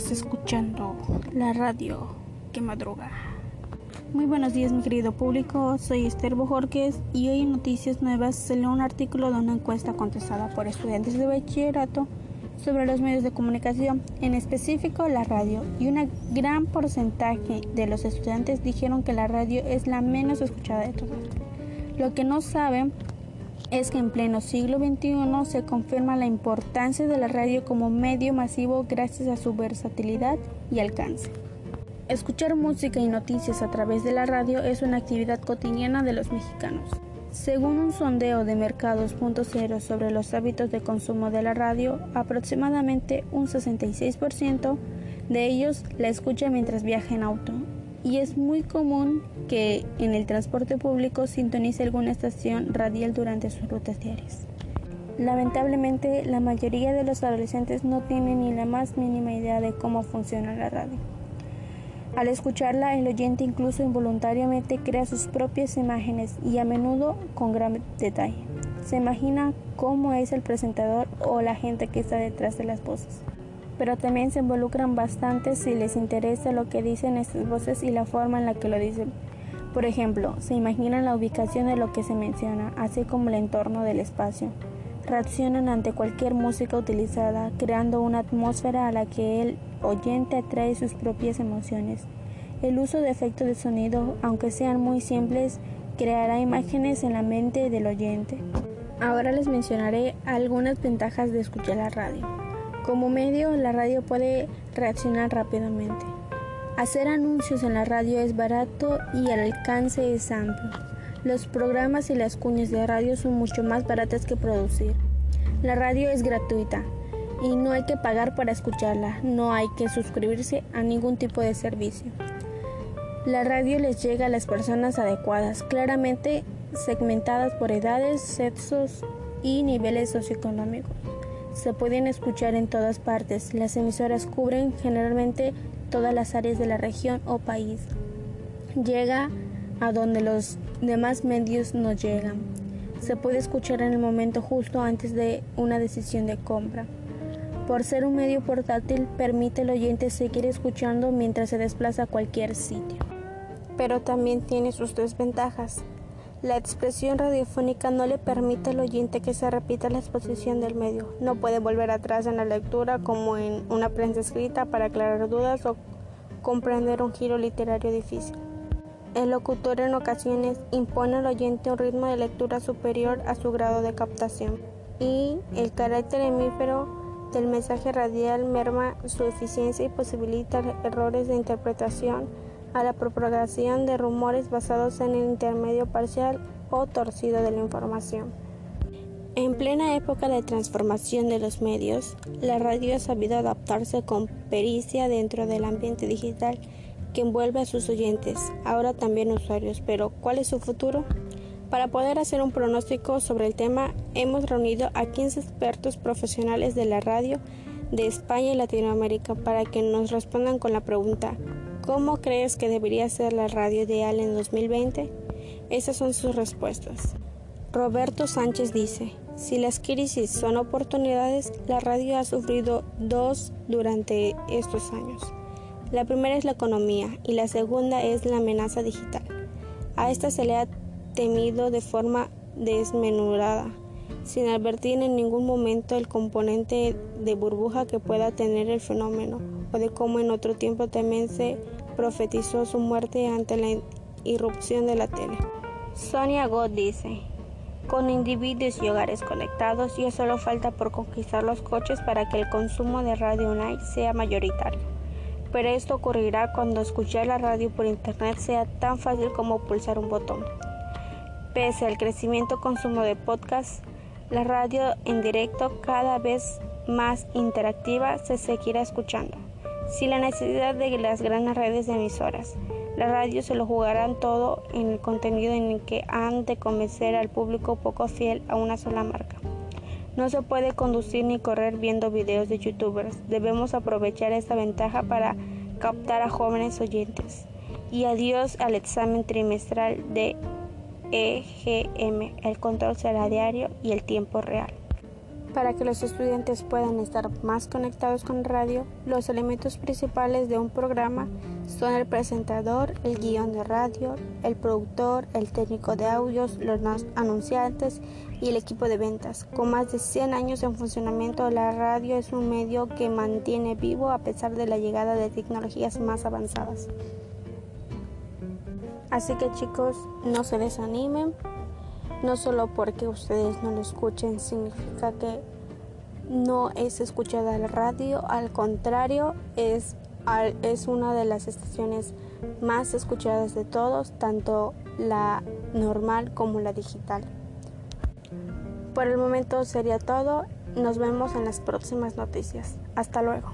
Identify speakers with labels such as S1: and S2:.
S1: Estás escuchando la radio que madruga. Muy buenos días mi querido público, soy Esther Bojorquez y hoy en Noticias Nuevas salió un artículo de una encuesta contestada por estudiantes de bachillerato sobre los medios de comunicación, en específico la radio, y un gran porcentaje de los estudiantes dijeron que la radio es la menos escuchada de todas. Lo que no saben es que en pleno siglo XXI se confirma la importancia de la radio como medio masivo gracias a su versatilidad y alcance. Escuchar música y noticias a través de la radio es una actividad cotidiana de los mexicanos. Según un sondeo de Mercados.0 sobre los hábitos de consumo de la radio, aproximadamente un 66% de ellos la escucha mientras viaja en auto y es muy común que en el transporte público sintonice alguna estación radial durante sus rutas diarias. Lamentablemente, la mayoría de los adolescentes no tienen ni la más mínima idea de cómo funciona la radio. Al escucharla, el oyente incluso involuntariamente crea sus propias imágenes y a menudo con gran detalle. Se imagina cómo es el presentador o la gente que está detrás de las voces pero también se involucran bastante si les interesa lo que dicen estas voces y la forma en la que lo dicen. Por ejemplo, se imaginan la ubicación de lo que se menciona, así como el entorno del espacio. Reaccionan ante cualquier música utilizada, creando una atmósfera a la que el oyente atrae sus propias emociones. El uso de efectos de sonido, aunque sean muy simples, creará imágenes en la mente del oyente. Ahora les mencionaré algunas ventajas de escuchar la radio. Como medio, la radio puede reaccionar rápidamente. Hacer anuncios en la radio es barato y el alcance es amplio. Los programas y las cuñas de radio son mucho más baratas que producir. La radio es gratuita y no hay que pagar para escucharla, no hay que suscribirse a ningún tipo de servicio. La radio les llega a las personas adecuadas, claramente segmentadas por edades, sexos y niveles socioeconómicos se pueden escuchar en todas partes. Las emisoras cubren generalmente todas las áreas de la región o país. Llega a donde los demás medios no llegan. Se puede escuchar en el momento justo antes de una decisión de compra. Por ser un medio portátil, permite al oyente seguir escuchando mientras se desplaza a cualquier sitio. Pero también tiene sus desventajas. La expresión radiofónica no le permite al oyente que se repita la exposición del medio. No puede volver atrás en la lectura como en una prensa escrita para aclarar dudas o comprender un giro literario difícil. El locutor en ocasiones impone al oyente un ritmo de lectura superior a su grado de captación y el carácter hemífero del mensaje radial merma su eficiencia y posibilita errores de interpretación a la propagación de rumores basados en el intermedio parcial o torcido de la información. En plena época de transformación de los medios, la radio ha sabido adaptarse con pericia dentro del ambiente digital que envuelve a sus oyentes, ahora también usuarios, pero ¿cuál es su futuro? Para poder hacer un pronóstico sobre el tema, hemos reunido a 15 expertos profesionales de la radio de España y Latinoamérica para que nos respondan con la pregunta ¿Cómo crees que debería ser la radio ideal en 2020? Esas son sus respuestas. Roberto Sánchez dice, si las crisis son oportunidades, la radio ha sufrido dos durante estos años. La primera es la economía y la segunda es la amenaza digital. A esta se le ha temido de forma desmenurada, sin advertir en ningún momento el componente de burbuja que pueda tener el fenómeno o de cómo en otro tiempo también se profetizó su muerte ante la irrupción de la tele. Sonia God dice, con individuos y hogares conectados ya solo falta por conquistar los coches para que el consumo de radio online sea mayoritario. Pero esto ocurrirá cuando escuchar la radio por internet sea tan fácil como pulsar un botón. Pese al crecimiento consumo de podcasts, la radio en directo cada vez más interactiva se seguirá escuchando sin la necesidad de las grandes redes de emisoras. Las radios se lo jugarán todo en el contenido en el que han de convencer al público poco fiel a una sola marca. No se puede conducir ni correr viendo videos de youtubers. Debemos aprovechar esta ventaja para captar a jóvenes oyentes. Y adiós al examen trimestral de EGM. El control será diario y el tiempo real. Para que los estudiantes puedan estar más conectados con radio, los elementos principales de un programa son el presentador, el guion de radio, el productor, el técnico de audios, los anunciantes y el equipo de ventas. Con más de 100 años en funcionamiento, la radio es un medio que mantiene vivo a pesar de la llegada de tecnologías más avanzadas. Así que chicos, no se desanimen, no solo porque ustedes no lo escuchen significa que no es escuchada la radio, al contrario, es, es una de las estaciones más escuchadas de todos, tanto la normal como la digital. Por el momento sería todo, nos vemos en las próximas noticias. Hasta luego.